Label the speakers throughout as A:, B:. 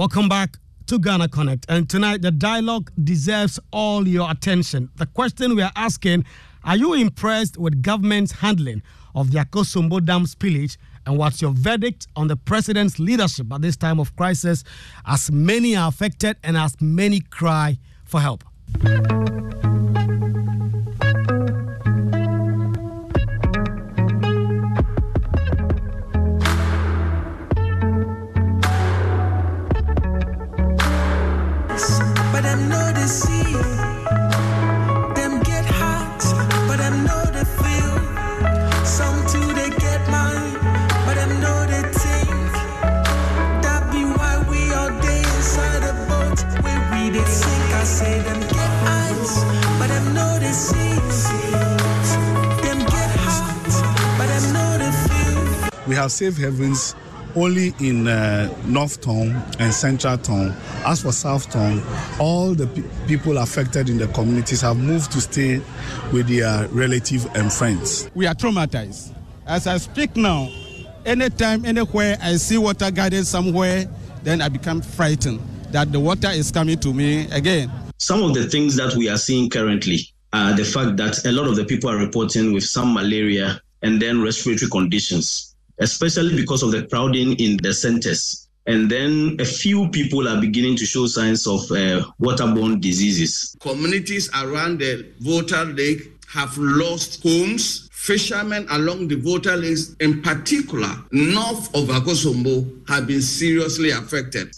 A: Welcome back to Ghana Connect. And tonight, the dialogue deserves all your attention. The question we are asking Are you impressed with government's handling of the Akosombo Dam spillage? And what's your verdict on the president's leadership at this time of crisis as many are affected and as many cry for help?
B: We have safe havens only in uh, North Tongu and Central Tongu. As for South Tongu, all the pe- people affected in the communities have moved to stay with their relatives and friends.
C: We are traumatized. As I speak now, anytime, anywhere I see water gathered somewhere, then I become frightened that the water is coming to me again.
D: Some of the things that we are seeing currently are the fact that a lot of the people are reporting with some malaria and then respiratory conditions especially because of the crowding in the centers. And then a few people are beginning to show signs of uh, waterborne diseases.
E: Communities around the Volta Lake have lost homes. Fishermen along the Volta Lakes, in particular, north of Akosombo, have been seriously affected.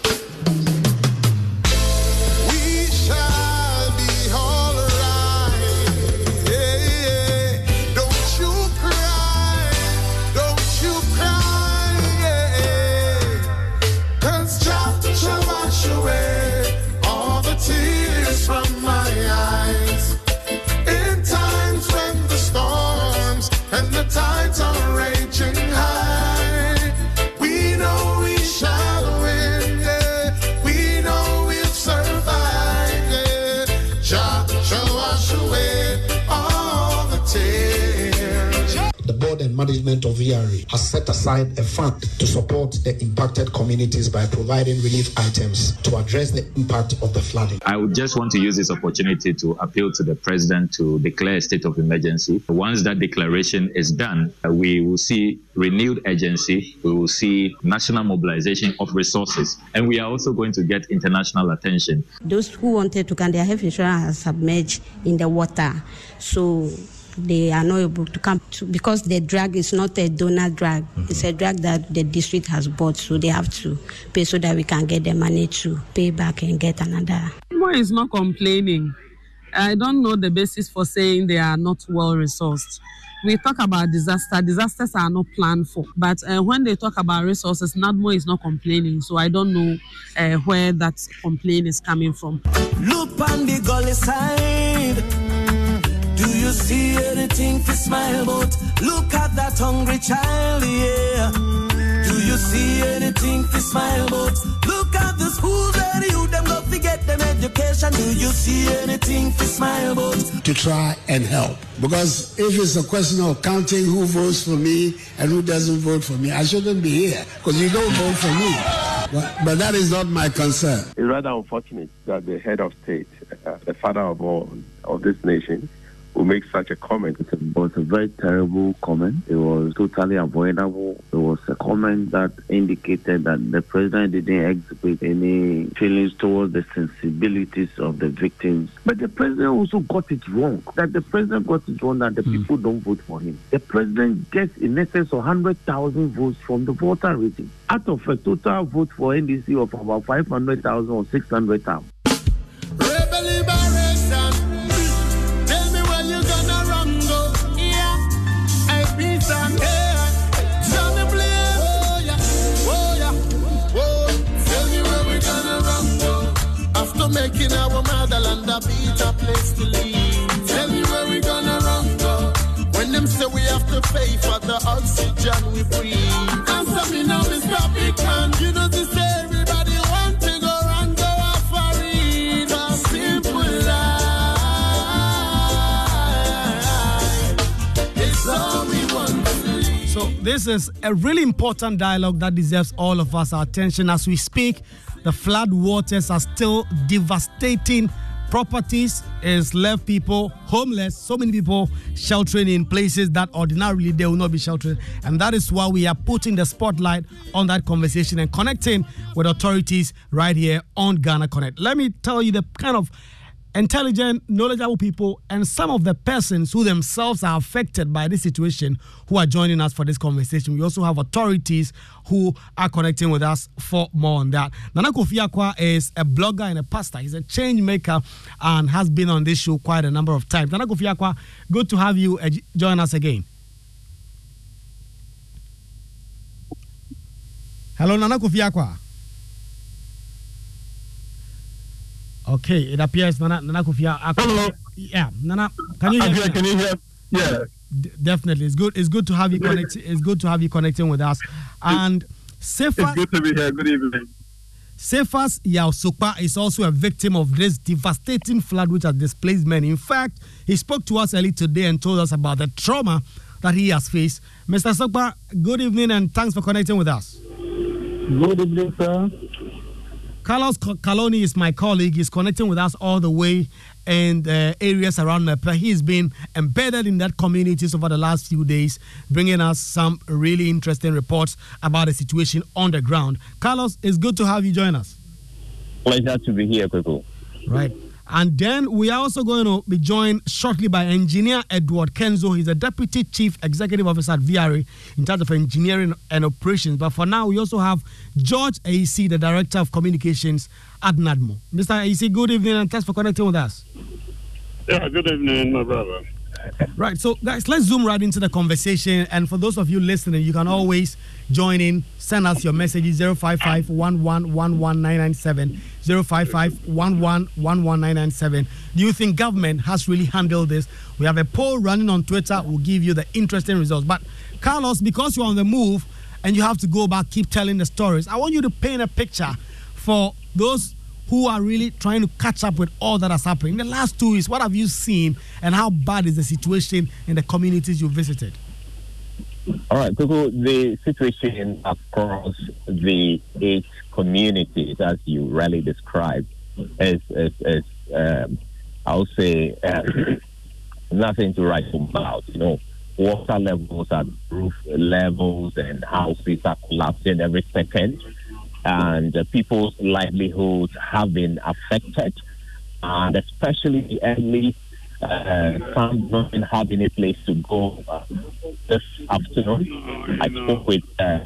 F: Management of VRA has set aside a fund to support the impacted communities by providing relief items to address the impact of the flooding.
G: I would just want to use this opportunity to appeal to the president to declare a state of emergency. Once that declaration is done, uh, we will see renewed urgency, we will see national mobilization of resources, and we are also going to get international attention.
H: Those who wanted to can their health insurance has submerged in the water. So they are not able to come to, because the drug is not a donor drug. Mm-hmm. It's a drug that the district has bought, so they have to pay so that we can get the money to pay back and get another.
I: Mo is not complaining. I don't know the basis for saying they are not well resourced. We talk about disaster. Disasters are not planned for. But uh, when they talk about resources, NADMO is not complaining. So I don't know uh, where that complaint is coming from.
J: Look on the gully side you see anything to smile about? Look at that hungry child, yeah. Do you see anything to smile about? Look at the schools where you them go to get them education. Do you see anything to smile about?
K: To try and help. Because if it's a question of counting who votes for me and who doesn't vote for me, I shouldn't be here because you don't vote for me. But, but, that is not my concern.
L: It's rather unfortunate that the head of state, uh, the father of all of this nation, who make such a comment.
M: It was a very terrible comment. It was totally avoidable. It was a comment that indicated that the president didn't exhibit any feelings towards the sensibilities of the victims. But the president also got it wrong. That the president got it wrong that the mm. people don't vote for him. The president gets in excess of 100,000 votes from the voter rating out of a total vote for NDC of about 500,000 or 600,000.
J: Making our motherland a better place to live. Tell me where we gonna run. When them say we have to pay for the oxygen we breathe. Answer me now, Mr. Big Man. You know this everybody want to go go for it. A simple life. All we want
A: So this is a really important dialogue that deserves all of us our attention as we speak the flood waters are still devastating. Properties has left people homeless. So many people sheltering in places that ordinarily they will not be sheltering. And that is why we are putting the spotlight on that conversation and connecting with authorities right here on ghana connect. Let me tell you the kind of intelligent, knowledgeable people, and some of the persons who themselves are affected by this situation who are joining us for this conversation. We also have authorities who are connecting with us for more on that. Nana Kofi Acquah is a blogger and a pastor. He's a change maker and has been on this show quite a number of times. Nana Kofi Acquah, good to have you uh, join us again. Hello, Nana Kofi Acquah. Okay, it appears Nana Nana Kufia. Ah, Hello. Yeah, Nana, can you ah, hear?
N: me? Can you hear? Yeah.
A: D- definitely, it's good. It's good to have you connect. It's good to have you connecting with us. And Cephas.
N: It's good to be here. Good evening.
A: Cephas Yao Sokpa is also a victim of this devastating flood which has displaced many. In fact, he spoke to us early today and told us about the trauma that he has faced. Mr. Sokpa, good evening and thanks for connecting with us.
N: Good evening, sir.
A: Carlos Calony is my colleague. He's connecting with us all the way in the uh, areas around Mepe. He's been embedded in that communities over the last few days, bringing us some really interesting reports about the situation on the ground. Carlos, it's good to have you join us.
O: Pleasure to be here, Koko.
A: Right. And then we are also going to be joined shortly by engineer Edward Kenzo. He's a deputy chief executive officer at VRA in charge of engineering and operations. But for now, we also have George Ayisi, the director of communications at NADMO. Mr. Ayisi, good evening and thanks for connecting with us.
N: Yeah, good evening, my brother.
A: Right, so guys, let's zoom right into the conversation. And for those of you listening, you can always join in. Send us your messages 055 055 Do you think government has really handled this? We have a poll running on Twitter. We'll give you the interesting results. But Carlos, because you're on the move and you have to go back, keep telling the stories, I want you to paint a picture for those who are really trying to catch up with all that has happened. In the last two weeks, what have you seen and how bad is the situation in the communities you visited?
O: All right, Google, the situation across the eight communities, as you rightly described, is, is, is um, I'll say, uh, nothing to write home about. You know, water levels at roof levels and houses are collapsing every second and uh, people's livelihoods have been affected, and especially the elderly. Uh, some have any place to go uh, this afternoon. I spoke with uh,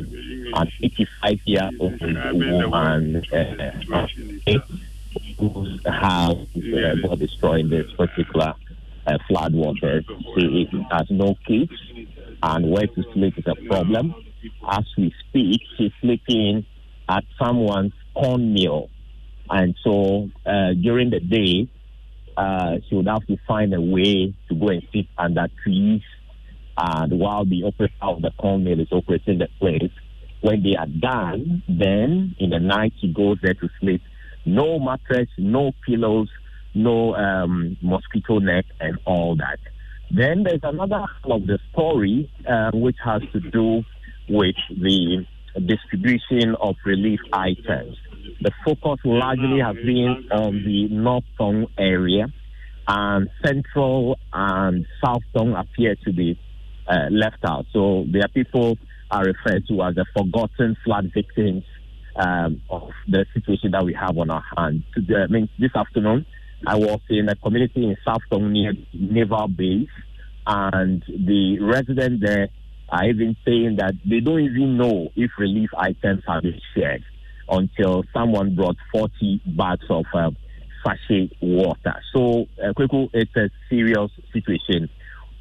O: an 85 year old woman uh, whose house uh, got destroyed in this particular uh, flood water. She has no kids, and where to sleep is a problem. As we speak, she's sleeping at someone's cornmeal. And so uh, during the day, uh, she would have to find a way to go and sit under trees. And while the operator of the cornmeal is operating the place, when they are done, then in the night she goes there to sleep. No mattress, no pillows, no um, mosquito net, and all that. Then there's another half of the story uh, which has to do with the distribution of relief items. The focus largely has been on the North Tongu area, and Central and South Tongu appear to be uh, left out. So their people are referred to as the forgotten flood victims um, of the situation that we have on our hands. I mean, this afternoon, I was in a community in South Tongu near Naval Base, and the resident there are even saying that they don't even know if relief items have been shared until someone brought 40 bags of uh, sachet water. So, uh, it's a serious situation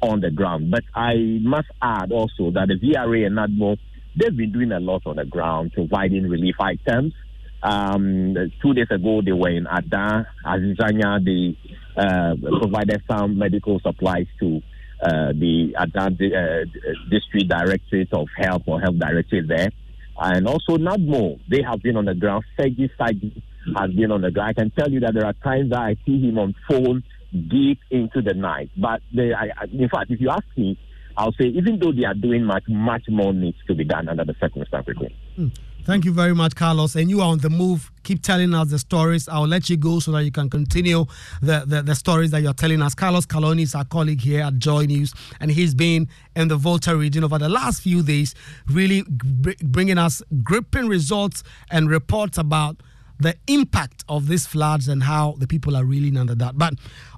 O: on the ground. But I must add also that the VRA and NADMO, they've been doing a lot on the ground, providing relief items. Um, two days ago, they were in Ada, Azizanya, they uh, provided some medical supplies to uh, the Adult uh, District Directorate of Health or Health Directorate there. And also NADMO, they have been on the ground. Seji Saji has been on the ground. I can tell you that there are times that I see him on phone deep into the night. But they, I, in fact, if you ask me, I'll say even though they are doing much, much more needs to be done under the circumstances.
A: Mm. Thank you very much, Carlos. And you are on the move. Keep telling us the stories. I'll let you go so that you can continue the, the, the stories that you're telling us. Carlos Calony is our colleague here at Joy News, and he's been in the Volta region over the last few days, really br- bringing us gripping results and reports about the impact of these floods and how the people are reeling under that. But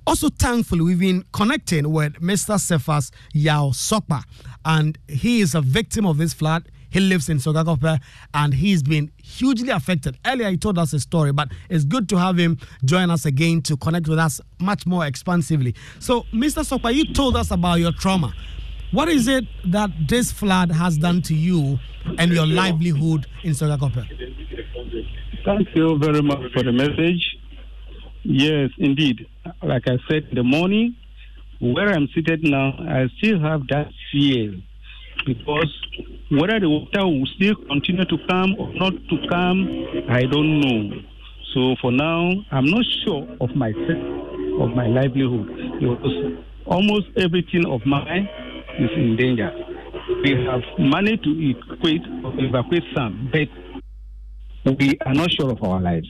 A: also, thankfully, we've been connecting with Mr. Cephas Yao Sokpa, and he is a victim of this flood. He lives in Sogakope and he's been hugely affected. Earlier, he told us a story, but it's good to have him join us again to connect with us much more expansively. So, Mr. Sokpa, you told us about your trauma. What is it that this flood has done to you and your livelihood in Sogakope?
N: Thank you very much for the message. Yes, indeed. Like I said in the morning, where I'm seated now, I still have that fear because whether the water will still continue to come or not to come, I don't know. So for now, I'm not sure of myself, of my livelihood. Because almost everything of mine is in danger. We have managed to equate evacuate some, but we are not sure of our lives.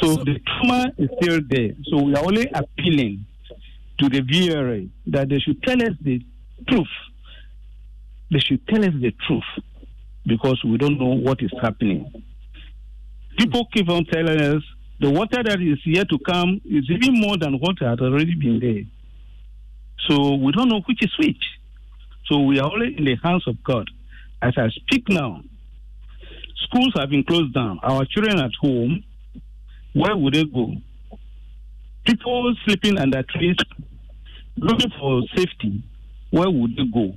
N: So the trauma is still there. So we are only appealing to the VRA that they should tell us the truth. They should tell us the truth because we don't know what is happening. People keep on telling us the water that is yet to come is even more than what had already been there. So we don't know which is which. So we are only in the hands of God. As I speak now, schools have been closed down. Our children at home, where would they go? People sleeping under trees, looking for safety, where would they go?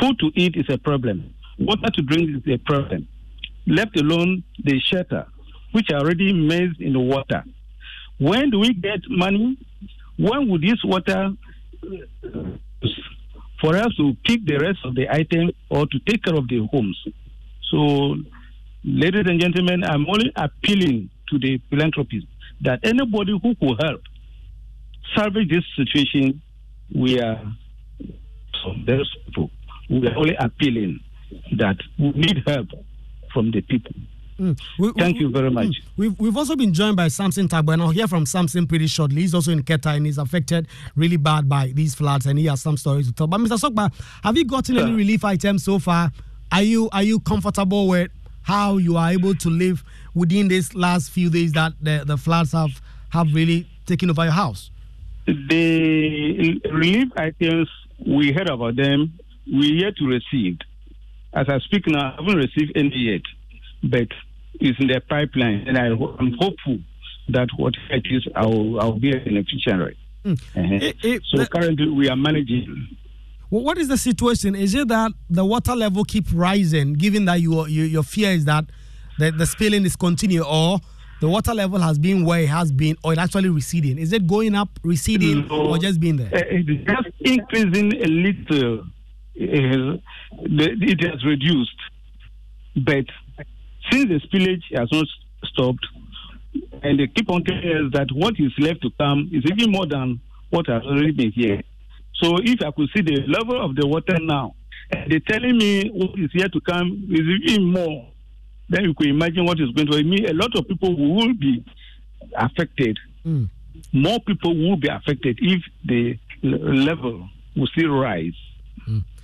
N: Food to eat is a problem. Water to drink is a problem. Left alone the shelter, which are already immersed in the water. When do we get money? When would this water uh, for us to pick the rest of the items or to take care of the homes? So, ladies and gentlemen, I'm only appealing to the philanthropists that anybody who could help salvage this situation, we are so there's people. We are only appealing that we need help from the people.
A: Mm. We,
N: Thank you very much.
A: Mm. We've, we've also been joined by Samson Tagbo, and I'll hear from Samson pretty shortly. He's also in Keta and he's affected really bad by these floods, and he has some stories to tell. But Mr. Sokpa, have you gotten any relief items so far? Are you are you comfortable with how you are able to live within these last few days that the, the floods have have really taken over your house?
N: The relief items we heard about them, we yet to receive. As I speak now, I haven't received any yet, but it's in the pipeline, and I, am hopeful that what it is, I'll, I'll be a beneficiary.
A: Mm.
N: Uh-huh.
A: It- it-
N: so
A: the-
N: currently, we are managing.
A: What is the situation? Is it that the water level keep rising, given that your your, your fear is that the, the spilling is continuing, or the water level has been where it has been, or it actually receding? Is it going up, receding, or just being there?
N: It's just increasing a little. It has, the- it has reduced, but since the spillage has not stopped, and they keep on telling us that what is left to come is even more than what has already been here. So if I could see the level of the water now, and they're telling me what is here to come is even more, then you could imagine what is going to mean. A lot of people will be affected.
A: Mm.
N: More people will be affected if the level will still rise.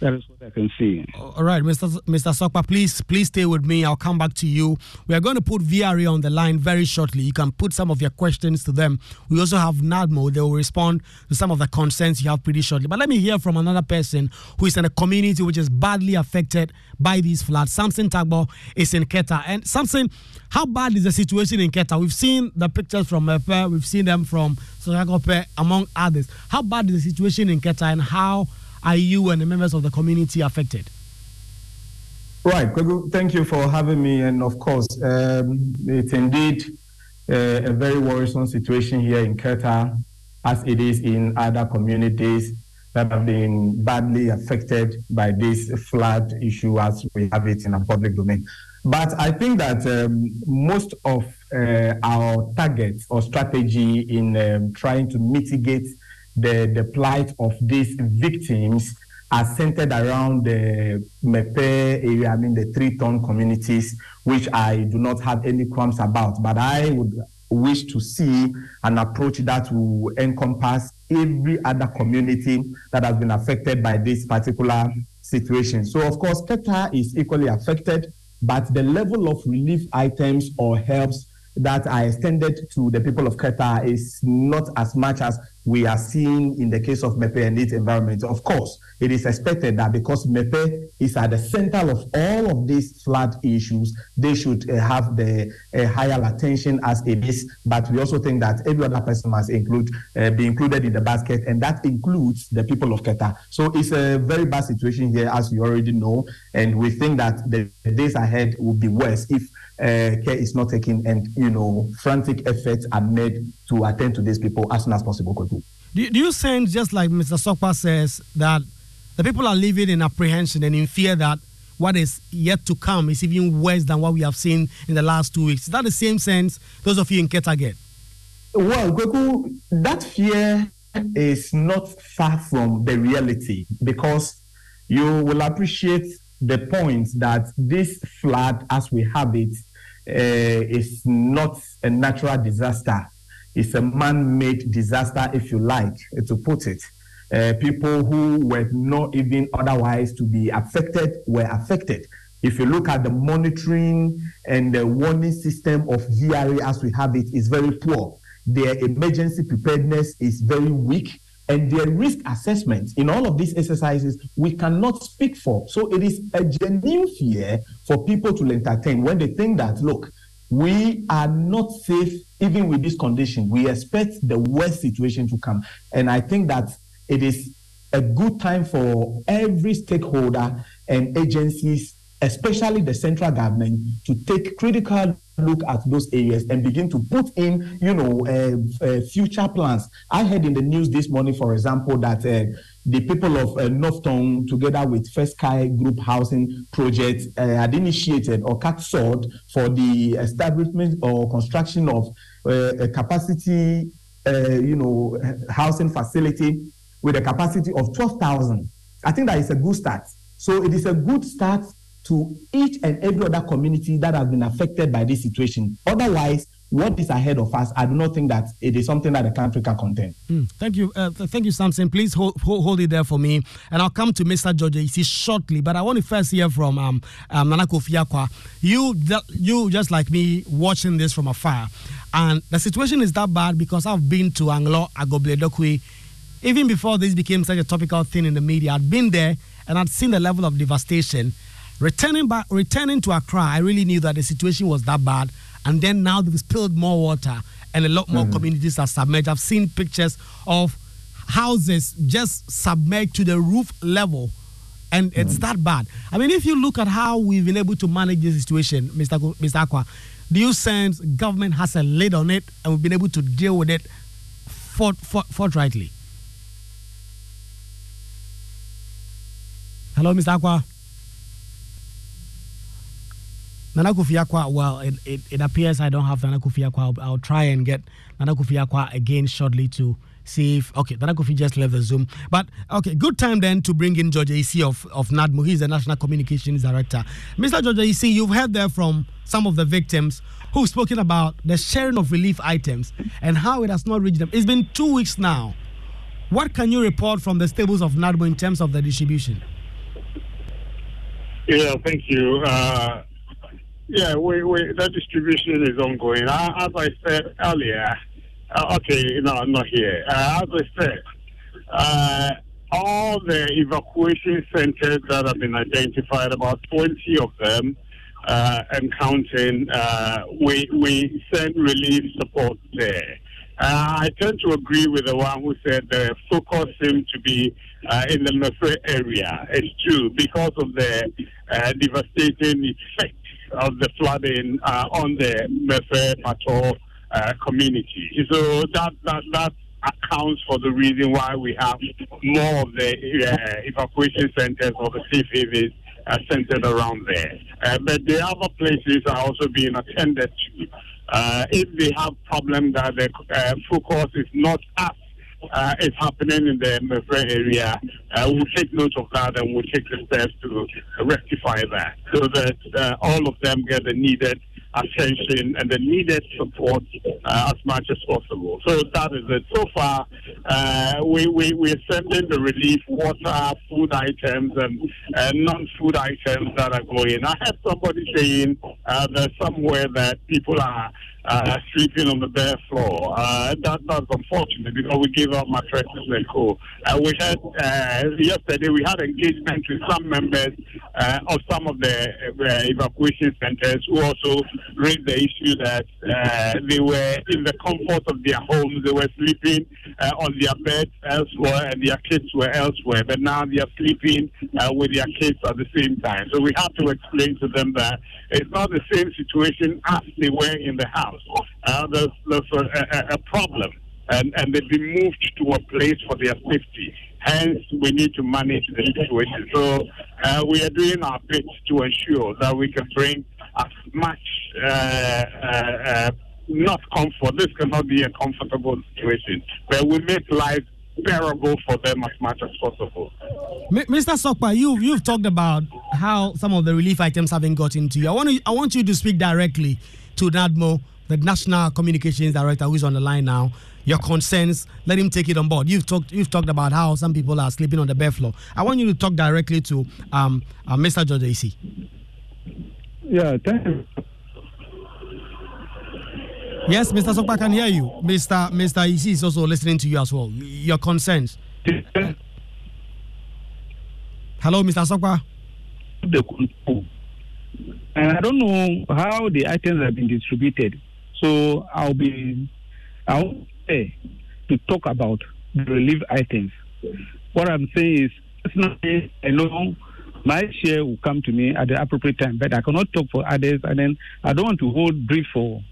N: That is what I can see.
A: All right, Mr. Mr. Sokpa, please please stay with me. I'll come back to you. We are going to put VRA on the line very shortly. You can put some of your questions to them. We also have NADMO. They will respond to some of the concerns you have pretty shortly. But let me hear from another person who is in a community which is badly affected by these floods. Samson Tagbo is in Keta. And Samson, how bad is the situation in Keta? We've seen the pictures from Efe, we've seen them from Sogakope, among others. How bad is the situation in Keta and how are you and the members of the community affected?
P: Right. Thank you for having me. And of course, um, it's indeed uh, a very worrisome situation here in Keta, as it is in other communities that have been badly affected by this flood issue as we have it in a public domain. But I think that um, most of uh, our targets or strategy in um, trying to mitigate the, the plight of these victims are centered around the Mepe area, I mean the three ton communities, which I do not have any qualms about. But I would wish to see an approach that will encompass every other community that has been affected by this particular situation. So, of course, Keta is equally affected, but the level of relief items or helps that are extended to the people of Keta is not as much as we are seeing in the case of Mepe and its environment. Of course, it is expected that because Mepe is at the center of all of these flood issues, they should uh, have the uh, higher attention as it is. But we also think that every other person must include uh, be included in the basket, and that includes the people of Keta. So it's a very bad situation here, as you already know, and we think that the days ahead will be worse if uh, care is not taken and you know frantic efforts are made to attend to these people as soon as possible.
A: Do, do you sense, just like Mr. Sokpa says, that the people are living in apprehension and in fear that what is yet to come is even worse than what we have seen in the last two weeks? Is that the same sense those of you in Keta get?
P: Well, Goku, that fear is not far from the reality because you will appreciate the point that this flood, as we have it, uh, is not a natural disaster. It's a man-made disaster, if you like, to put it. Uh, people who were not even otherwise to be affected were affected. If you look at the monitoring and the warning system of VRA as we have it, is very poor. Their emergency preparedness is very weak and their risk assessment in all of these exercises we cannot speak for. So it is a genuine fear for people to entertain when they think that, look, we are not safe even with this condition. We expect the worst situation to come. And I think that it is a good time for every stakeholder and agencies, especially the central government, to take critical look at those areas and begin to put in, you know, uh, uh, future plans. I heard in the news this morning, for example, that uh, the people of uh, North Tongu, together with First Sky Group Housing Project, uh, had initiated or cut sword for the establishment or construction of uh, a capacity, you know, housing facility with a capacity of 12,000. I think that is a good start. So it is a good start to each and every other community that has been affected by this situation. Otherwise, what is ahead of us, I do not think that it is something that the country can contain.
A: Mm, thank you. Uh, thank you, Samson. Please hold, hold, it there for me. And I'll come to Mr. George see shortly. But I want to first hear from um, um, Nana Kofi Acquah. You, you, just like me, watching this from afar. And the situation is that bad because I've been to Anglo Agobledokwe. Even before this became such a topical thing in the media, I'd been there and I'd seen the level of devastation Returning back, returning to Accra, I really knew that the situation was that bad. And then now they've spilled more water and a lot more mm-hmm. communities are submerged. I've seen pictures of houses just submerged to the roof level. And it's mm-hmm. that bad. I mean, if you look at how we've been able to manage this situation, Mr. Mr. Acquah, do you sense government has a lid on it and we've been able to deal with it fort, fort, forthrightly? Hello, Mr. Acquah. Nana Kofi Acquah, well, it, it, it, appears I don't have Nana Kofi Acquah. I'll, I'll, try and get Nana Kofi Acquah again shortly to see if, okay, Nana Kofi just left the Zoom. But, okay, good time then to bring in George Ayisi of, of NADMO. He's the National Communications Director. Mr. George Ayisi, you've heard there from some of the victims who've spoken about the sharing of relief items and how it has not reached them. It's been two weeks now. What can you report from the stables of NADMO in terms of the distribution?
Q: Yeah, thank you. Uh, yeah, we, we, that distribution is ongoing. Uh, as I said earlier, uh, okay, no, not here. Uh, as I said, uh, all the evacuation centers that have been identified, about 20 of them, uh, and counting, uh, we, we send relief support there. I tend to agree with the one who said the focus seemed to be in the Mepe area. It's true because of the devastating effect of the flooding uh, on the Mepe Battor uh, community. So that, that, that accounts for the reason why we have more of the uh, evacuation centers or the safe havens uh, centered around there. Uh, but the other places are also being attended to. If they have problem that the focus is not as uh, is happening in the Mepe area, uh, we'll take note of that and we'll take the steps to rectify that so that uh, all of them get the needed attention and the needed support uh, as much as possible. So that is it. So far, uh, we, we, we're sending the relief, water, food items, and uh, non food items that are going. I had somebody saying uh, there's somewhere that people are uh, sleeping on the bare floor. Uh, that, that's unfortunate because we gave out mattresses and co. Uh, we had uh, yesterday we had engagement with some members uh, of some of the uh, evacuation centers who also raised the issue that uh, they were in the comfort of their homes, they were sleeping uh, on their beds elsewhere, and their kids were elsewhere. But now they are sleeping with their kids at the same time. So we have to explain to them that it's not the same situation as they were in the house. Uh, there's, there's a, a, a problem, and, and they've been moved to a place for their safety. Hence, we need to manage the situation. So, uh, we are doing our bit to ensure that we can bring as much uh, uh, uh not comfort. This cannot be a comfortable situation, but we make life bearable for them as much as possible.
A: Mr. Sokpa, you you've talked about how some of the relief items haven't gotten to you. I want to, I want you to speak directly to NADMO, the National Communications Director, who's on the line now. Your concerns, let him take it on board. You've talked, you've talked about how some people are sleeping on the bare floor. I want you to talk directly to um, uh, Mr. George Ayisi.
N: Yeah, thank you.
A: Yes, Mr. Sokpa can hear you. Mr. Mr. Ayisi is also listening to you as well. Your concerns. Hello, Mr. Sokpa.
N: And I don't know how the items have been distributed. So I'll be I'll say to talk about the relief items. What I'm saying is personally, I know my share will come to me at the appropriate time, but I cannot talk for others and then I don't want to hold brief for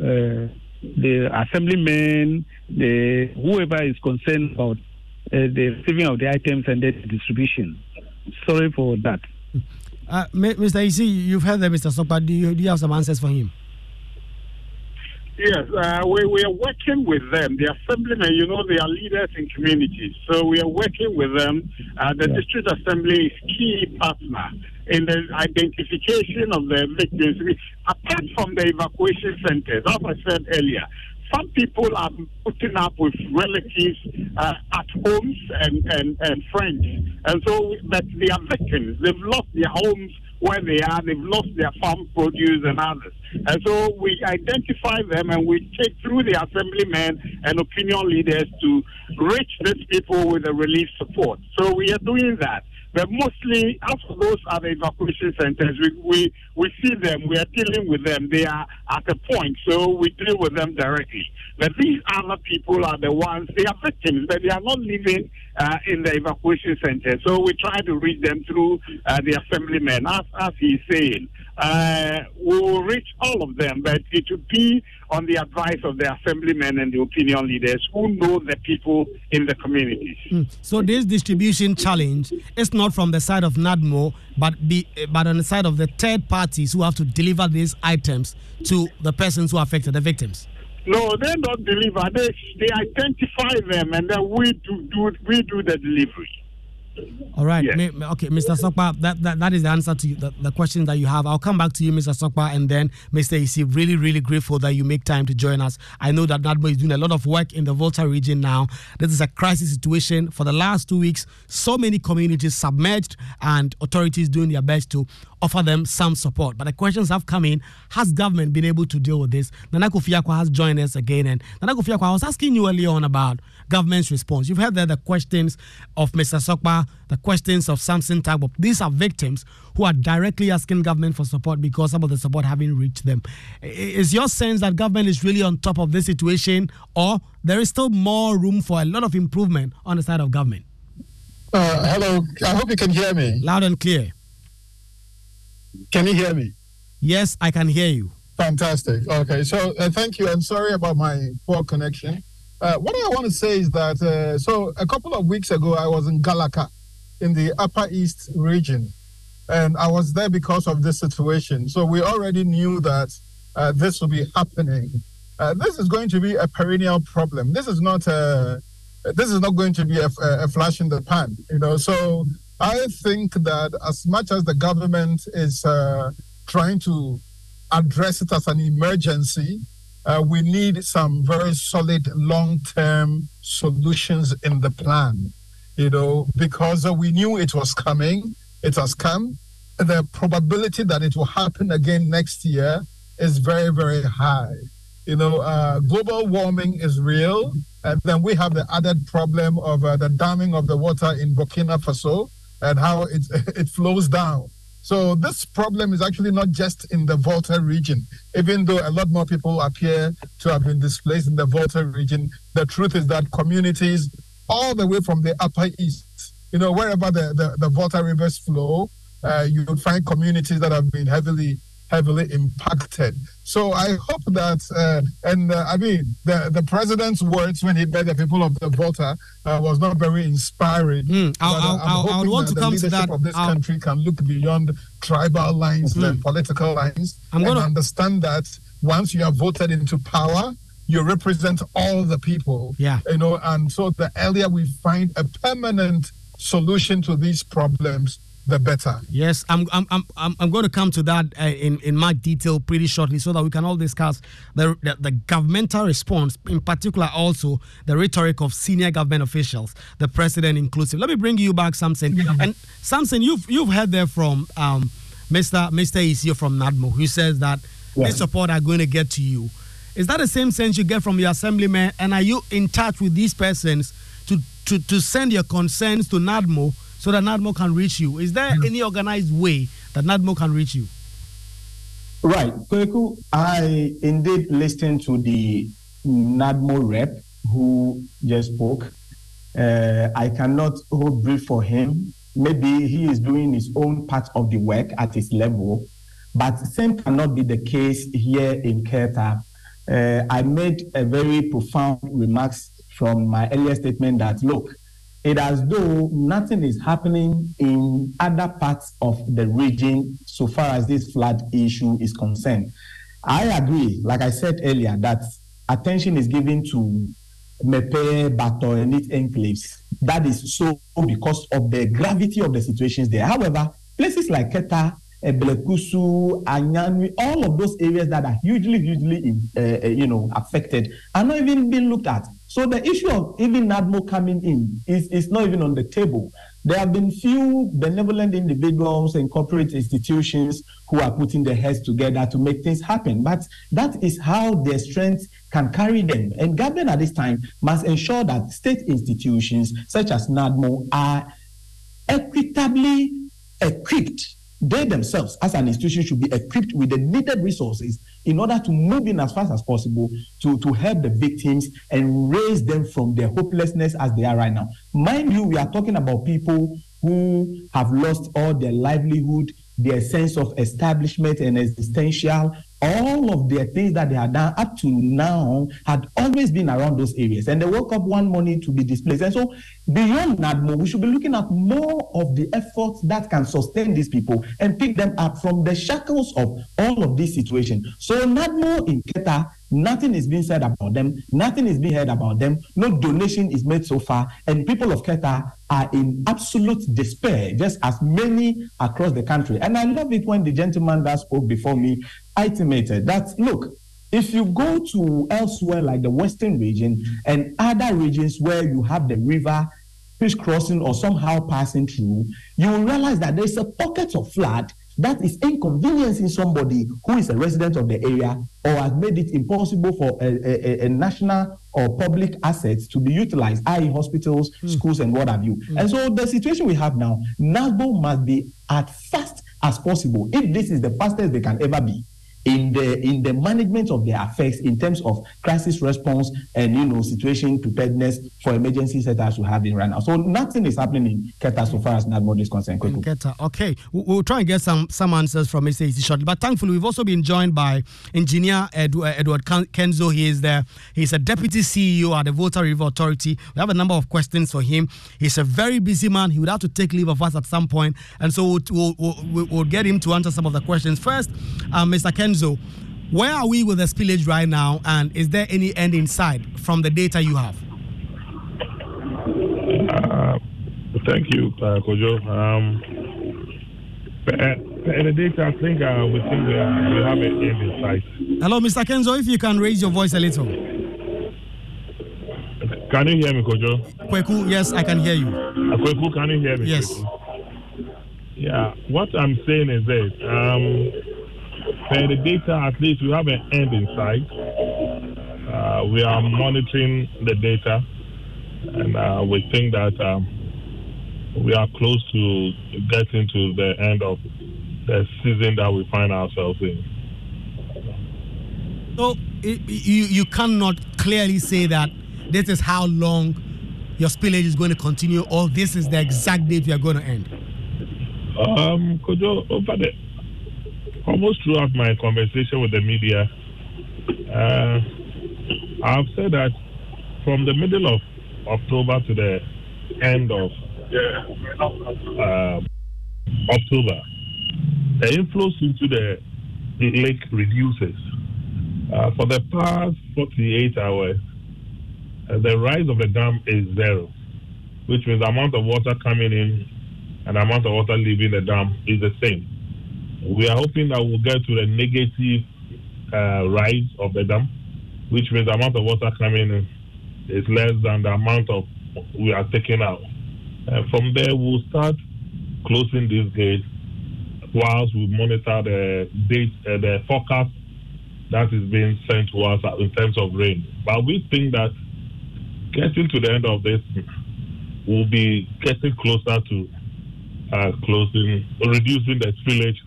N: uh, the assemblymen, the whoever is concerned about uh, the receiving of the items and the distribution. Sorry for that.
A: Uh, Mr. Ayisi, you've heard that, Mr. Sokpa. Do you, do you have some answers for him?
Q: Yes, uh, we, we are working with them. The assemblymen, you know, they are leaders in communities. So we are working with them. Uh, the yeah. district assembly is key partner in the identification of the victims. Apart from the evacuation centers, as I said earlier, some people are putting up with relatives uh, at homes and, and, and friends. And so that they are victims. They've lost their homes where they are, they've lost their farm produce and others. And so we identify them and we take through the assemblymen and opinion leaders to reach these people with the relief support. So we are doing that. But mostly, for those at the evacuation centers, we, we, we see them, we are dealing with them. They are at a point, so we deal with them directly. But these other people are the ones, they are victims, but they are not living uh, in the evacuation center. So we try to reach them through uh, the assemblymen, as, as he's saying. Uh, we will reach all of them, but it will be on the advice of the assemblymen and the opinion leaders who know the people in the communities.
A: Mm. So this distribution challenge is not from the side of NADMO, but be, but on the side of the third parties who have to deliver these items to the persons who affected, the victims.
Q: No, they don't deliver. They they identify them, and then we do, do we do the delivery.
A: All right. Yes. Okay, Mr. Sokpa, that, that, that is the answer to the, the question that you have. I'll come back to you, Mr. Sokpa, and then Mr. Ayisi. Really, really grateful that you make time to join us. I know that NADMO is doing a lot of work in the Volta region now. This is a crisis situation. For the last two weeks, so many communities submerged and authorities doing their best to offer them some support. But the questions have come in. Has government been able to deal with this? Nana Kofi Acquah has joined us again. And Nana Kofi Acquah, I was asking you earlier on about government's response. You've heard there the questions of Mr. Sokpa, the questions of Samson Tagbo. These are victims who are directly asking government for support because some of the support haven't reached them. Is your sense that government is really on top of this situation or there is still more room for a lot of improvement on the side of government?
R: Uh, hello, I hope you can hear me.
A: Loud and clear.
R: Can you hear me?
A: Yes, I can hear you.
R: Fantastic. Okay, so uh, thank you. I'm sorry about my poor connection. Uh, what I want to say is that uh, so a couple of weeks ago, I was in Galaka in the Upper East region, and I was there because of this situation. So we already knew that uh, this will be happening. Uh, this is going to be a perennial problem. This is not a, this is not going to be a, a flash in the pan, you know. So I think that as much as the government is uh, trying to address it as an emergency, uh, we need some very solid long-term solutions in the plan. You know, because we knew it was coming, it has come. The probability that it will happen again next year is very, very high. You know, uh, global warming is real. And then we have the added problem of uh, the damming of the water in Burkina Faso and how it, it flows down. So this problem is actually not just in the Volta region. Even though a lot more people appear to have been displaced in the Volta region, the truth is that communities all the way from the Upper East, you know, wherever the, the, the Volta rivers flow, uh, you will find communities that have been heavily heavily impacted. So I hope that, uh, and uh, I mean, the, the president's words when he met the people of the Volta uh, was not very inspiring.
A: Mm, I, I, I, want to come to that.
R: of this
A: I'll,
R: country can look beyond tribal lines mm, and political lines I'm and gonna, understand that once you are voted into power, you represent all the people.
A: Yeah.
R: You know, and so the earlier we find a permanent solution to these problems, the better.
A: Yes, I'm I'm I'm, I'm going to come to that uh, in in my detail pretty shortly, so that we can all discuss the, the, the governmental response, in particular, also the rhetoric of senior government officials, the president inclusive. Let me bring you back, Samson. Yeah. And Samson, you've you've heard there from um, Mr. Mr. Ayisi from NADMO, who says that yeah. this support are going to get to you. Is that the same sense you get from your assemblyman? And are you in touch with these persons to to, to send your concerns to NADMO? So that NADMO can reach you? Is there mm. any organized way that NADMO can reach you?
P: Right. Kweku, I indeed listened to the NADMO rep who just spoke. Uh, I cannot hold brief for him. Maybe he is doing his own part of the work at his level, but same cannot be the case here in Keta. Uh, I made a very profound remarks from my earlier statement that look, it as though nothing is happening in other parts of the region so far as this flood issue is concerned. I agree, like I said earlier, that attention is given to Mepe, Battor, and its enclaves. That is so because of the gravity of the situations there. However, places like Keta, Blekusu, Anyanui, all of those areas that are hugely, hugely, uh, you know, affected are not even being looked at. So the issue of even NADMO coming in is, is not even on the table. There have been few benevolent individuals and corporate institutions who are putting their heads together to make things happen. But that is how their strength can carry them. And government at this time must ensure that state institutions such as NADMO are equitably equipped they themselves, as an institution, should be equipped with the needed resources in order to move in as fast as possible to, to help the victims and raise them from their hopelessness as they are right now. Mind you, we are talking about people who have lost all their livelihood, their sense of establishment and existential all of the things that they had done up to now had always been around those areas. And they woke up one morning to be displaced. And so beyond NADMO, we should be looking at more of the efforts that can sustain these people and pick them up from the shackles of all of this situation. So NADMO in Keta Nothing is being said about them. Nothing is being heard about them. No donation is made so far. And people of Keta are in absolute despair, just as many across the country. And I love it when the gentleman that spoke before me intimated that, look, if you go to elsewhere like the Western region and other regions where you have the river fish crossing or somehow passing through, you will realize that there's a pocket of flood that is inconveniencing somebody who is a resident of the area or has made it impossible for a, a, a national or public assets to be utilized, i.e., hospitals, mm. schools, and what have you. Mm. And so the situation we have now, NADMO must be as fast as possible. If this is the fastest they can ever be, in the in the management of their affairs in terms of crisis response and you know situation preparedness for emergency setups we have in right now. So nothing is happening in Keta so far as NADMO is concerned.
A: In Keta, okay. We'll try and get some some answers from Mr. Ayisi shortly. But thankfully, we've also been joined by Engineer Edward, uh, Edward Kenzo. He is there. He's a deputy CEO at the Volta River Authority. We have a number of questions for him. He's a very busy man. He would have to take leave of us at some point, and so we'll, we'll, we'll, we'll get him to answer some of the questions. First, uh, Mr. Kenzo. Enzo, where are we with the spillage right now, and is there any end in sight from the data you have?
S: Thank you, uh, Kojo. Um, uh, the data, I think uh, we think we, are, we have it in sight.
A: Hello, Mr. Kenzo. If you can raise your voice a little.
S: Can you hear me, Kojo?
A: Kweku, yes, I can hear you.
S: Uh, Kweku, can you hear me?
A: Yes.
S: Kweku? Yeah, what I'm saying is this. Um, per the data, at least we have an end in sight. Uh, we are monitoring the data, and uh, we think that um, we are close to getting to the end of the season that we find ourselves in.
A: So it, you you cannot clearly say that this is how long your spillage is going to continue, or this is the exact date we are going to end.
S: Um, Kojo, over the almost throughout my conversation with the media, uh, I've said that from the middle of October to the end of uh, October, the inflows into the lake reduces. Uh, for the past 48 hours, uh, the rise of the dam is zero, which means the amount of water coming in and the amount of water leaving the dam is the same. We are hoping that we'll get to the negative uh, rise of the dam, which means the amount of water coming in is less than the amount of we are taking out. Uh, from there, we'll start closing these gates whilst we monitor the date, uh, the forecast that is being sent to us in terms of rain. But we think that getting to the end of this, we'll be getting closer to uh, closing, reducing the spillage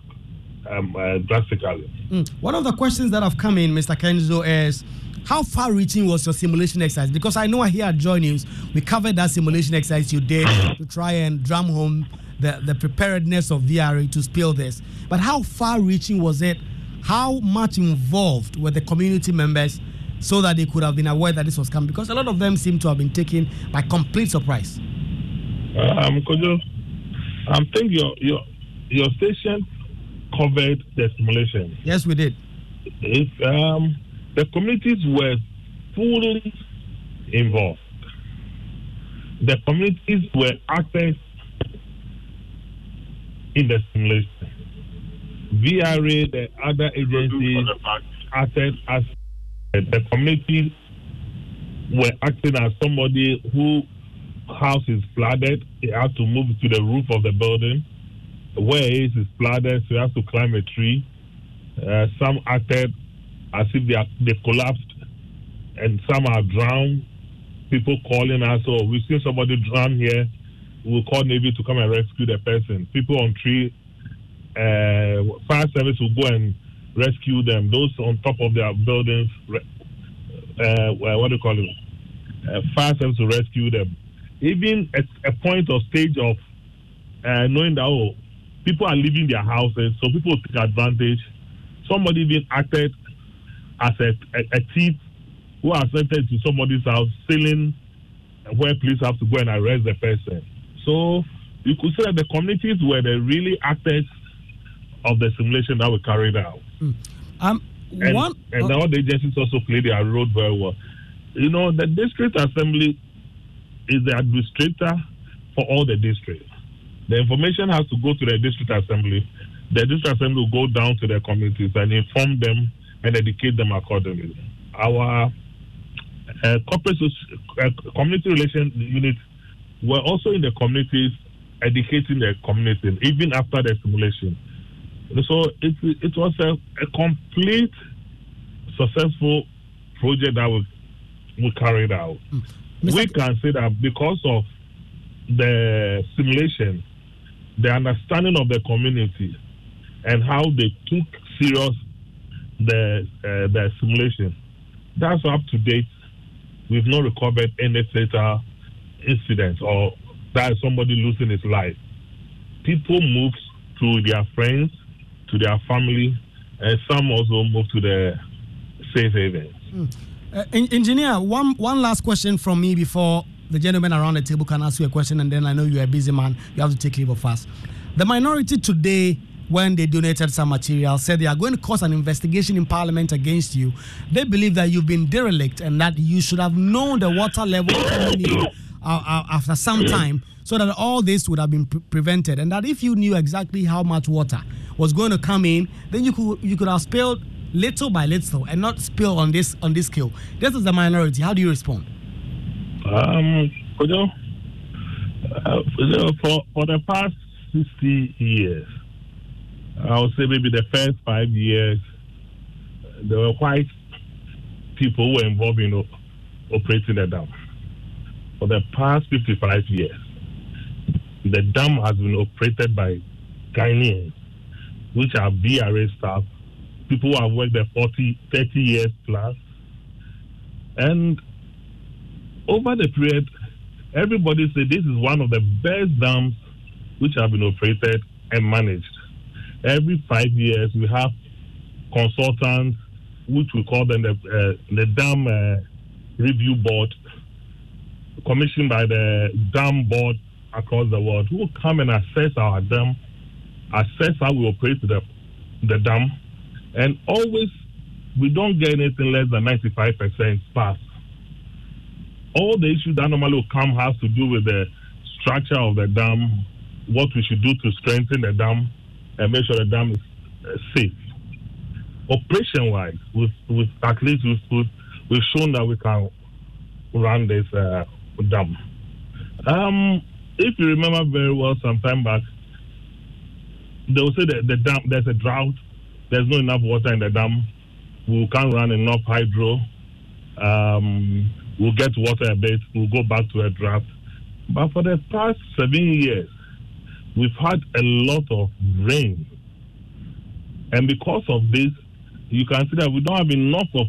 S: um, uh, drastically.
A: Mm. One of the questions that have come in, Mr. Kenzo, is how far reaching was your simulation exercise? Because I know here at Joy News, we covered that simulation exercise you did to try and drum home the, the preparedness of VRA to spill this. But how far reaching was it? How much involved were the community members so that they could have been aware that this was coming? Because a lot of them seem to have been taken by complete surprise.
S: Um, Kojo, I think your, your, your station covered the simulation.
A: Yes, we did.
S: If um, the communities were fully involved, the communities were actors in the simulation. VRA, the other agencies, acted as the community were acting as somebody who house is flooded, he had to move to the roof of the building. Where it is flooded, so he has to climb a tree. Uh, some acted as if they are, they collapsed, and some are drowned. People calling us, "Oh, we've seen somebody drown here." We'll call Navy to come and rescue the person. People on tree, uh, fire service will go and rescue them. Those on top of their buildings, uh, what do you call it? Uh, fire service will rescue them even at a point of stage of uh, knowing that oh, people are leaving their houses, so people take advantage. Somebody even acted as a, a, a thief who has entered to somebody's house, stealing where police have to go and arrest the person. So you could say that the communities were the really actors of the simulation that we carried out.
A: Mm. Um,
S: and,
A: one,
S: and all the agencies also played their role very well. You know, the district assembly is the administrator for all the districts. The information has to go to the district assembly. The district assembly will go down to the communities and inform them and educate them accordingly. Our uh, corporate uh, community relations unit were also in the communities educating the community even after the simulation. So it, it was a, a complete successful project that we, we carried out. Mm we can say that because of the simulation, the understanding of the community, and how they took serious the uh, the simulation, that's up to date. We've not recovered any fatal incidents or that somebody losing his life. People move to their friends, to their family, and some also move to the safe havens.
A: Mm. Uh, engineer, one one last question from me before the gentleman around the table can ask you a question, and then I know you're a busy man. You have to take leave of us. The minority today, when they donated some material, said they are going to cause an investigation in Parliament against you. They believe that you've been derelict and that you should have known the water level uh, uh, after some time so that all this would have been pre- prevented and that if you knew exactly how much water was going to come in then you could you could have spilled little by little and not spill on this on this scale this is the minority how do you respond
S: Um, Kojo, uh, for, for the past 60 years, I would say maybe the first five years, there were white people who were involved in o- operating the dam. For the past 55 years, the dam has been operated by Ghanaians, which are VRA staff, people who have worked there 40, 30 years plus. And over the period, everybody said this is one of the best dams which have been operated and managed. Every five years, we have consultants, which we call them the, uh, the dam uh, review board, commissioned by the dam board across the world, who come and assess our dam, assess how we operate the, the dam, and always we don't get anything less than 95% pass all the issues that normally come has to do with the structure of the dam, what we should do to strengthen the dam and make sure the dam is uh, safe. Operation wise, we've, at least we've, we've, we've shown that we can run this uh, dam. Um, if you remember very well, some time back, they will say that the dam there's a drought, there's not enough water in the dam, we can't run enough hydro. Um, we'll get water a bit, we'll go back to a drought. But for the past seven years, we've had a lot of rain. And because of this, you can see that we don't have enough of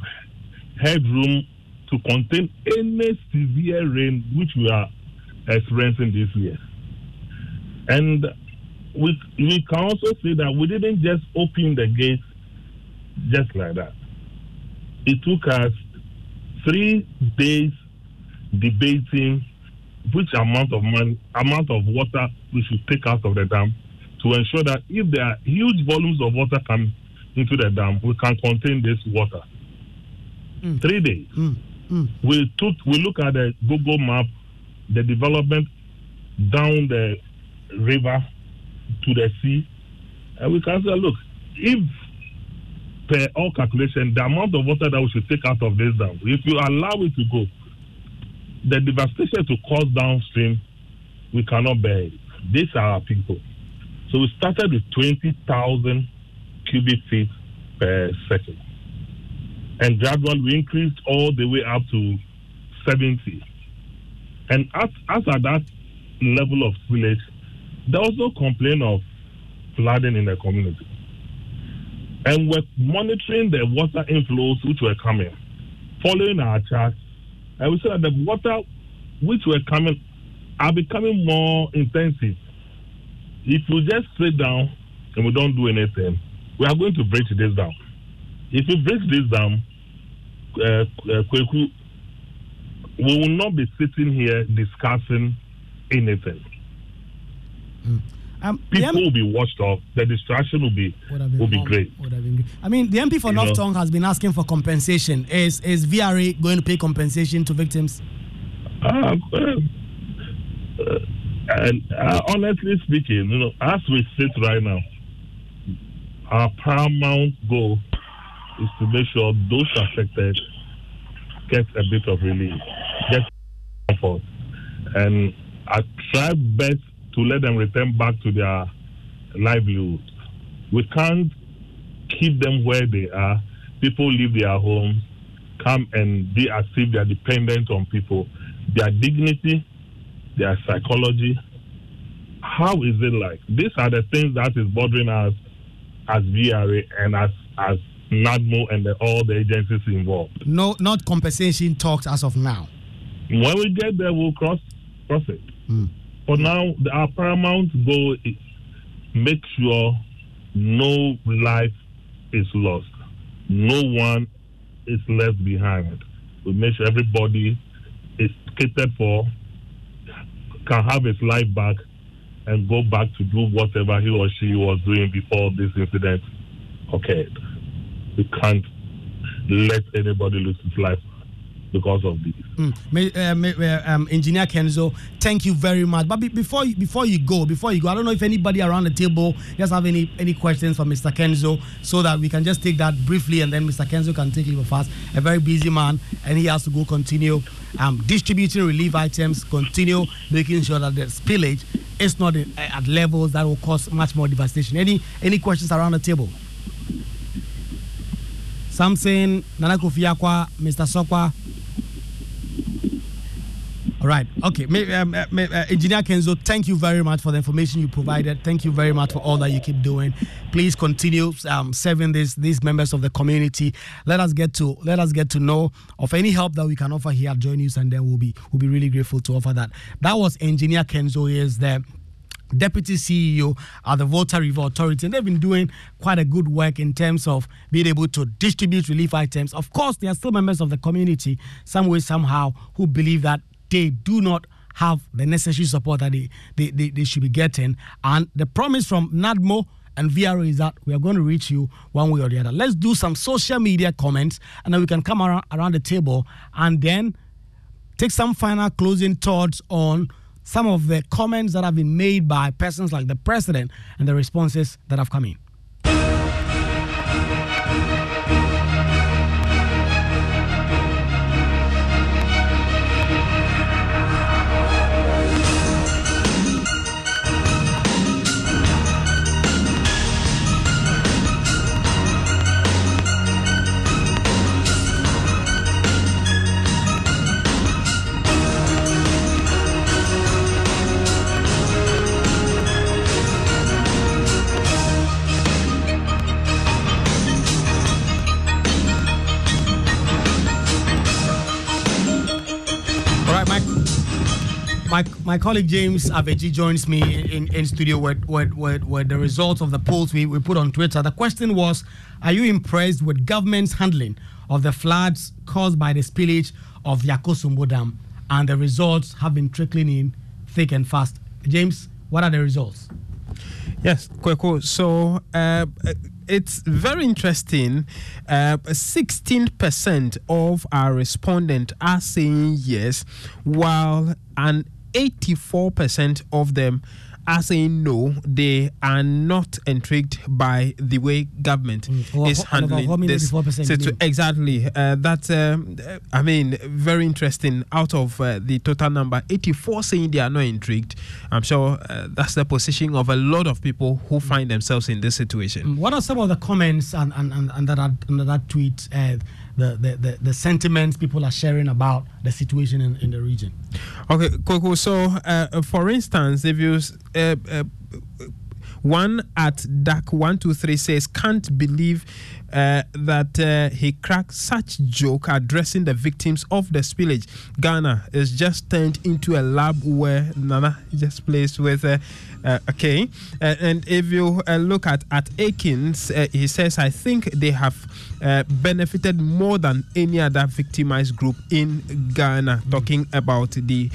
S: headroom to contain any severe rain which we are experiencing this year. And we, we can also say that we didn't just open the gates just like that. It took us three days debating which amount of money, amount of water we should take out of the dam to ensure that if there are huge volumes of water come into the dam, we can contain this water. Hmm. Three days. Hmm. Hmm. We took we look at the Google map, the development down the river to the sea, and we can say, look, if per all calculation, the amount of water that we should take out of this dam, if you allow it to go, the devastation to cause downstream, we cannot bear it. These are our people. So we started with 20,000 cubic feet per second. And gradually we increased all the way up to 70. And as, as at that level of spillage, there was no complaint of flooding in the community and we're monitoring the water inflows which were coming, following our charts. And we said that the water which were coming are becoming more intensive. If we just sit down and we don't do anything, we are going to break this down. If we break this down, uh, uh, we will not be sitting here discussing anything.
A: Um,
S: People will be washed off. The distraction will be will be great.
A: I mean, the MP for
S: You know.
A: North Tongu has been asking for compensation. Is is VRA going to pay compensation to victims?
S: Uh, uh, and uh, honestly speaking, you know, as we sit right now, our paramount goal is to make sure those affected get a bit of relief, get comfort, and I try best to let them return back to their livelihood. We can't keep them where they are. People leave their homes, come and be as if they are dependent on people. Their dignity, their psychology. How is it like? These are the things that is bothering us as VRA and as as NADMO and the, all the agencies involved.
A: No, not compensation talks as of now.
S: When we get there, we'll cross cross it. Hmm. For now, our paramount goal is make sure no life is lost, no one is left behind. We make sure everybody is catered for, can have his life back, and go back to do whatever he or she was doing before this incident occurred. We can't let anybody lose his life because of this.
A: Mm. Uh, uh, um, Engineer Kenzo, thank you very much. But before you, before you go, before you go, I don't know if anybody around the table just have any any questions for Mr. Kenzo, so that we can just take that briefly, and then Mr. Kenzo can take it us. A very busy man, and he has to go continue um, distributing relief items, continue making sure that the spillage is not in, at levels that will cause much more devastation. Any any questions around the table? Something Nana Kofi Acquah, Mr. Sokpa. All right. Okay. Um, Engineer Kenzo, thank you very much for the information you provided. Thank you very much for all that you keep doing. Please continue um, serving these these members of the community. Let us get to let us get to know of any help that we can offer here at Joy News, and then we'll be we'll be really grateful to offer that. That was Engineer Kenzo. He is the deputy CEO at the Volta River Authority, and they've been doing quite a good work in terms of being able to distribute relief items. Of course, there are still members of the community, some way, somehow, who believe that they do not have the necessary support that they, they, they, they should be getting. And the promise from NADMO and VRA is that we are going to reach you one way or the other. Let's do some social media comments, and then we can come around, around the table and then take some final closing thoughts on some of the comments that have been made by persons like the president and the responses that have come in. My my colleague James Aveji joins me in, in studio with, with, with, with, the results of the polls we, we put on Twitter. The question was Are you impressed with government's handling of the floods caused by the spillage of the Dam? And the results have been trickling in thick and fast. James, what are the results?
T: Yes, Kweku. So uh, it's very interesting. Uh, 16% of our respondents are saying yes, while an 84% of them are saying no, they are not intrigued by the way government mm. is handling this. So exactly, uh, that's um, I mean very interesting. Out of uh, the total number, 84 saying they are not intrigued. I'm sure uh, that's the position of a lot of people who find themselves in this situation.
A: What are some of the comments and and, and, and that that tweet? Uh, the, the, the, sentiments people are sharing about the situation in, in the region.
T: Okay, Kweku. So, uh, for instance, if you uh, uh, one at DAC one two three says can't believe uh, that uh, he cracked such joke addressing the victims of the spillage. Ghana is just turned into a lab where Nana just plays with. Uh, uh okay, uh, and if you uh, look at at Akins, he says I think they have benefited more than any other victimized group in Ghana. Mm. Talking about the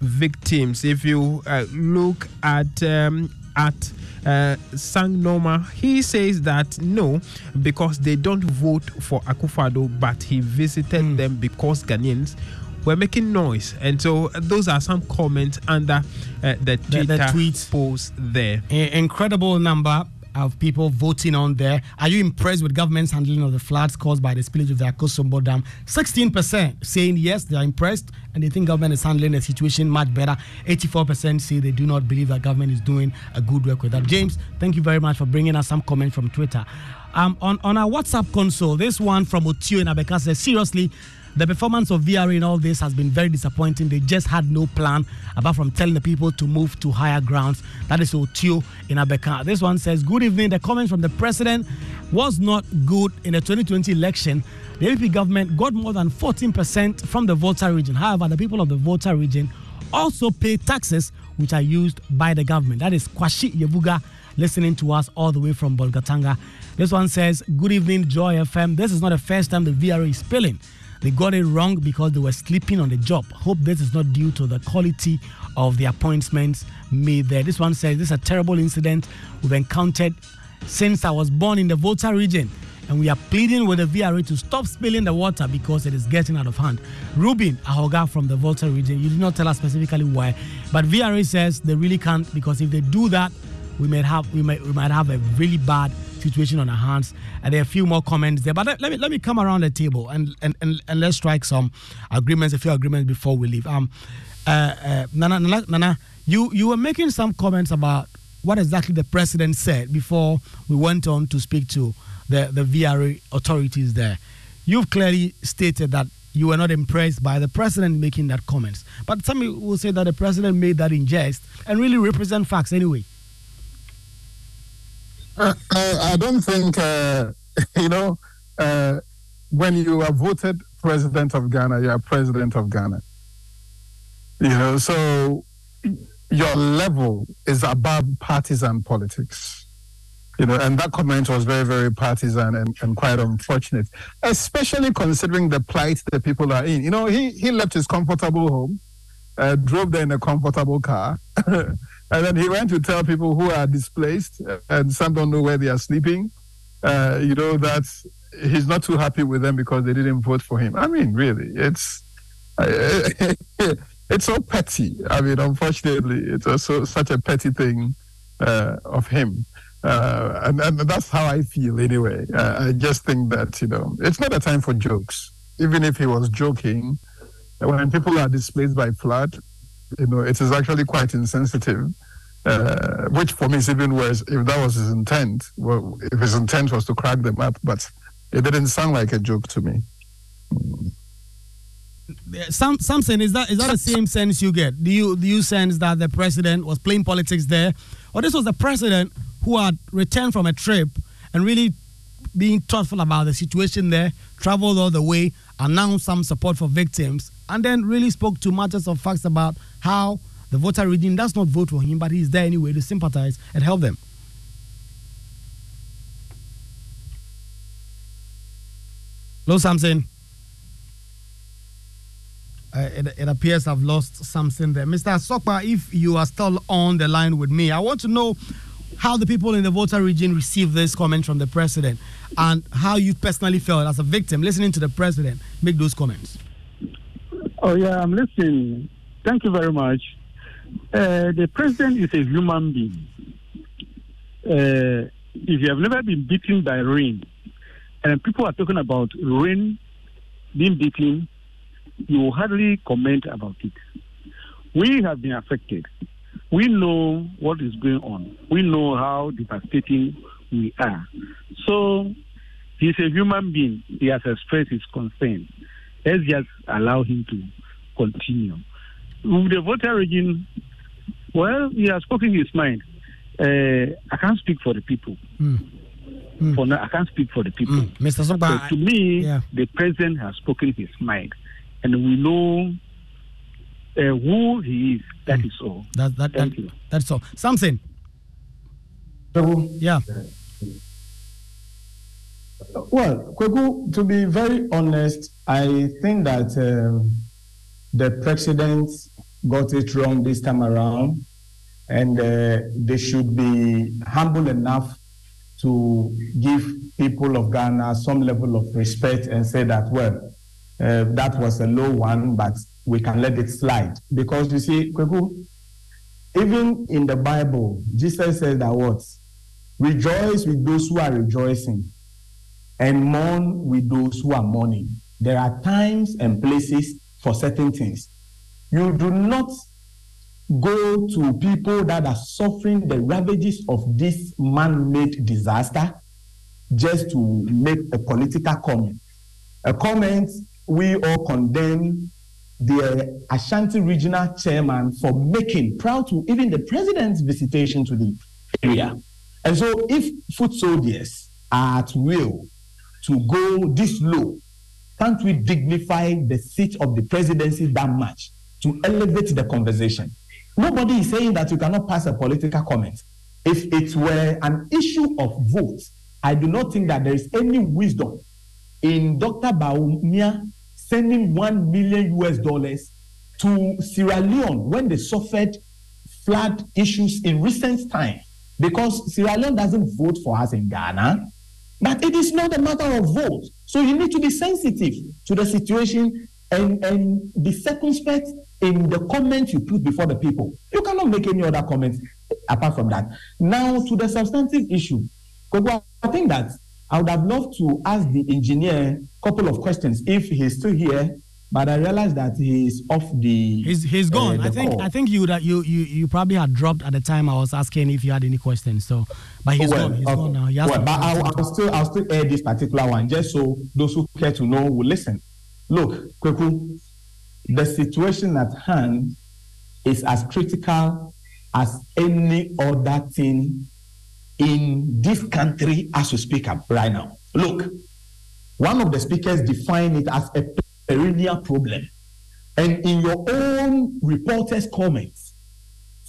T: victims, if you look at um, at uh, Sang Noma, he says that no, because they don't vote for Akufo-Addo, but he visited mm. them because Ghanaians were making noise. And so those are some comments under uh, the Twitter the, tweets post there.
A: incredible number of people voting on there. Are you impressed with government's handling of the floods caused by the spillage of the Akosombo Dam? 16% saying yes, they are impressed and they think government is handling the situation much better. 84% say they do not believe that government is doing a good work with that. James, thank you very much for bringing us some comments from Twitter. Um, on, on our WhatsApp console, this one from Otio in Abeka says, seriously, the performance of VRA in all this has been very disappointing. They just had no plan apart from telling the people to move to higher grounds. That is Otio in Abeka. This one says, Good evening. The comment from the president was not good in the 2020 election. The NPP government got more than 14% from the Volta region. However, the people of the Volta region also pay taxes which are used by the government. That is Kwashi Yebuga listening to us all the way from Bolgatanga. This one says, Good evening, Joy FM. This is not the first time the VRA is spilling. They got it wrong because they were sleeping on the job. Hope this is not due to the quality of the appointments made there. This one says this is a terrible incident we've encountered since I was born in the Volta region. And we are pleading with the VRA to stop spilling the water because it is getting out of hand. Ruben Ahoga from the Volta region, you did not tell us specifically why, but VRA says they really can't because if they do that, we might have we might we might have a really bad situation on our hands. And there are a few more comments there, but let, let me let me come around the table and, and, and, and let's strike some agreements, a few agreements before we leave. Um, uh, uh, Nana, Nana, Nana, you you were making some comments about what exactly the president said before we went on to speak to the the VRA authorities there. You've clearly stated that you were not impressed by the president making that comments, but some will say that the president made that in jest and really represent facts anyway.
R: Uh, I, I, don't think, uh, you know, uh, when you are voted president of Ghana, you are president of Ghana. You know, so your level is above partisan politics. You know, and that comment was very, very partisan and, and quite unfortunate, especially considering the plight the people are in. You know, he, he left his comfortable home, uh, drove there in a comfortable car. And then he went to tell people who are displaced and some don't know where they are sleeping, uh, you know, that he's not too happy with them because they didn't vote for him. I mean, really, it's it's so petty. I mean, unfortunately, it's also such a petty thing uh, of him. Uh, and, and that's how I feel anyway. Uh, I just think that, you know, it's not a time for jokes. Even if he was joking, when people are displaced by flood, you know, it is actually quite insensitive. Uh, which for me is even worse if that was his intent. Well, if his intent was to crack them up, but it didn't sound like a joke to me.
A: Some something is that is that the same sense you get? Do you do you sense that the president was playing politics there, or this was the president who had returned from a trip and really being thoughtful about the situation there, traveled all the way, announced some support for victims, and then really spoke to matters of facts about how the Volta region does not vote for him, but he's there anyway to sympathize and help them. Hello, Samson. Uh, it, it, appears I've lost something there. Mr. Sokpa, if you are still on the line with me, I want to know how the people in the Volta region received this comment from the president and how you personally felt as a victim listening to the president make those comments.
N: Oh, yeah, I'm listening. Thank you very much. Uh, the president is a human being. Uh, if you have never been beaten by rain, and people are talking about rain being beaten, you hardly comment about it. We have been affected. We know what is going on. We know how devastating we are. So he's a human being. He has expressed his concern. Let's just allow him to continue. With the Volta region, well, he has spoken his mind. Uh, I can't speak for the people. Mm. Mm. For now, I can't speak for the people. Mm.
A: Mr. Sokpa,
N: so to me, yeah. the president has spoken his mind, and we know uh, who he is. That is all.
A: That, that,
N: Thank
A: that,
N: you.
A: That's all. Something. Yeah.
P: Well, Kweku, to be very honest, I think that um, the president got it wrong this time around, and uh, they should be humble enough to give people of Ghana some level of respect and say that, well, uh, that was a low one, but we can let it slide. Because you see, Kweku, even in the Bible, Jesus says that what? Rejoice with those who are rejoicing and mourn with those who are mourning. There are times and places for certain things. You do not go to people that are suffering the ravages of this man made disaster just to make a political comment. A comment we all condemn the Ashanti regional chairman for making, proud to even the president's visitation to the area. And so, if foot soldiers are at will to go this low, can't we dignify the seat of the presidency that much to elevate the conversation? Nobody is saying that you cannot pass a political comment. If it were an issue of votes, I do not think that there is any wisdom in Dr. Bawumia sending one million US dollars to Sierra Leone when they suffered flood issues in recent time because Sierra Leone doesn't vote for us in Ghana. But it is not a matter of vote. So you need to be sensitive to the situation and, and be circumspect in the comments you put before the people. You cannot make any other comments apart from that. Now, to the substantive issue, I think that I would have loved to ask the engineer a couple of questions if he's still here but I realized that he's off the.
A: He's he's gone.
P: Uh,
A: I think
P: call.
A: I think you would you you you probably had dropped at the time I was asking if you had any questions. So, but he's
P: well,
A: gone. He's
P: okay.
A: gone now. He
P: well, but I'll, I'll still I'll still air this particular one just so those who care to know will listen. Look, Kweku, the situation at hand is as critical as any other thing in this country as we speak up right now. Look, one of the speakers defined it as a perennial problem. And in your own reporter's comments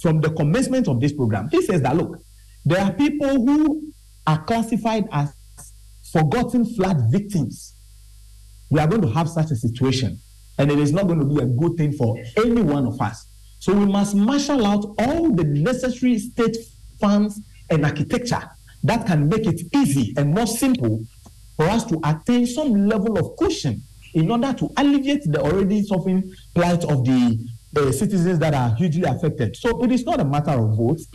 P: from the commencement of this program, he says that look, there are people who are classified as forgotten flood victims. We are going to have such a situation, and it is not going to be a good thing for any one of us. So we must marshal out all the necessary state funds and architecture that can make it easy and more simple for us to attain some level of cushion in order to alleviate the already suffering plight of the uh, citizens that are hugely affected. So it is not a matter of votes.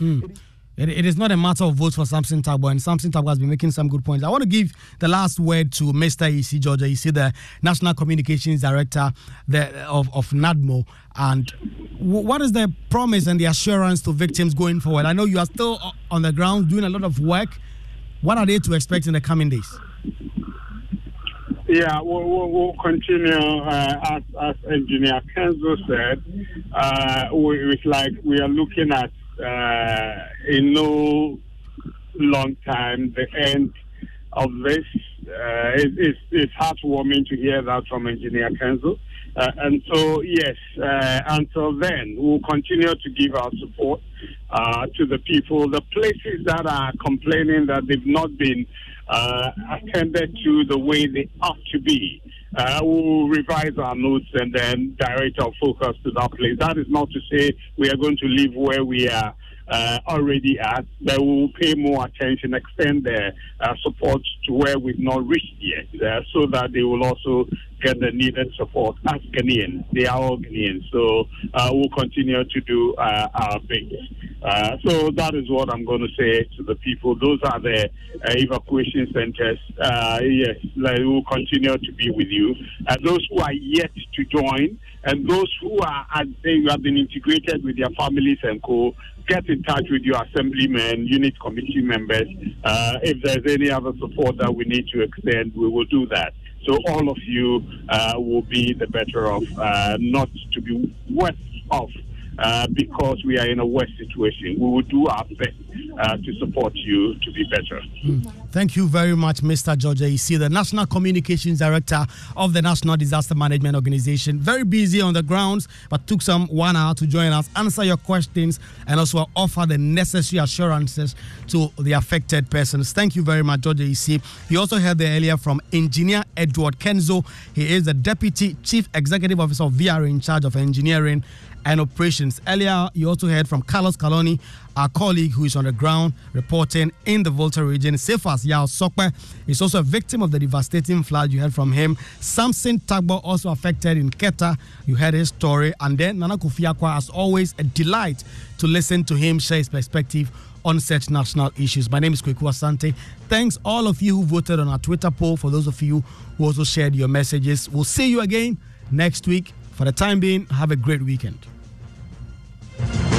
A: It, it is not a matter of votes for Samson Tabo, and Samson Tabo has been making some good points. I want to give the last word to Mr. Ayisi Georgia. You see, the National Communications Director the, of, of NADMO. And w- what is the promise and the assurance to victims going forward? I know you are still on the ground doing a lot of work. What are they to expect in the coming days?
Q: Yeah, we'll, we'll, we'll continue. Uh, as, as Engineer Kenzo said, uh, we, like we are looking at uh, in no long time the end of this. Uh, it, it's, it's heartwarming to hear that from Engineer Kenzo. Uh, and so, yes, uh, until then, we'll continue to give our support uh, to the people. The places that are complaining that they've not been uh, attended to the way they ought to be. Uh, we'll revise our notes and then direct our focus to that place. That is not to say we are going to leave where we are uh, already at, but we will pay more attention, extend their uh, support to where we've not reached yet, uh, so that they will also get the needed support as Ghanaians. They are all Ghanaians, so uh, we'll continue to do uh, our bit. Uh, so that is what I'm going to say to the people. Those are the uh, evacuation centers. Uh, yes, like, we will continue to be with you. Uh, those who are yet to join, and those who are, they have been integrated with their families and co, get in touch with your assemblymen, unit committee members. If there's any other support that we need to extend, we will do that. So all of you uh, will be the better off, uh, not to be worse off uh, because we are in a worse situation. We will do our best uh, to support you to be better.
A: Thank you very much, Mr. George Ayisi, the National Communications Director of the National Disaster Management Organization. Very busy on the grounds, but took some one hour to join us, answer your questions, and also offer the necessary assurances to the affected persons. Thank you very much, George Ayisi. You also heard there earlier from Engineer Edward Kenzo. He is the Deputy Chief Executive Officer of VR in charge of engineering and operations. Earlier, you also heard from Carlos Calony, our colleague who is on the ground reporting in the Volta region. Cephas Yao Sokpa is also a victim of the devastating flood. You heard from him. Samson Tagbo also affected in Keta. You heard his story. And then Nana Kofi Acquah, as always, a delight to listen to him share his perspective on such national issues. My name is Kweku Asante. Thanks all of you who voted on our Twitter poll. For those of you who also shared your messages, we'll see you again next week. For the time being, have a great weekend. Bye.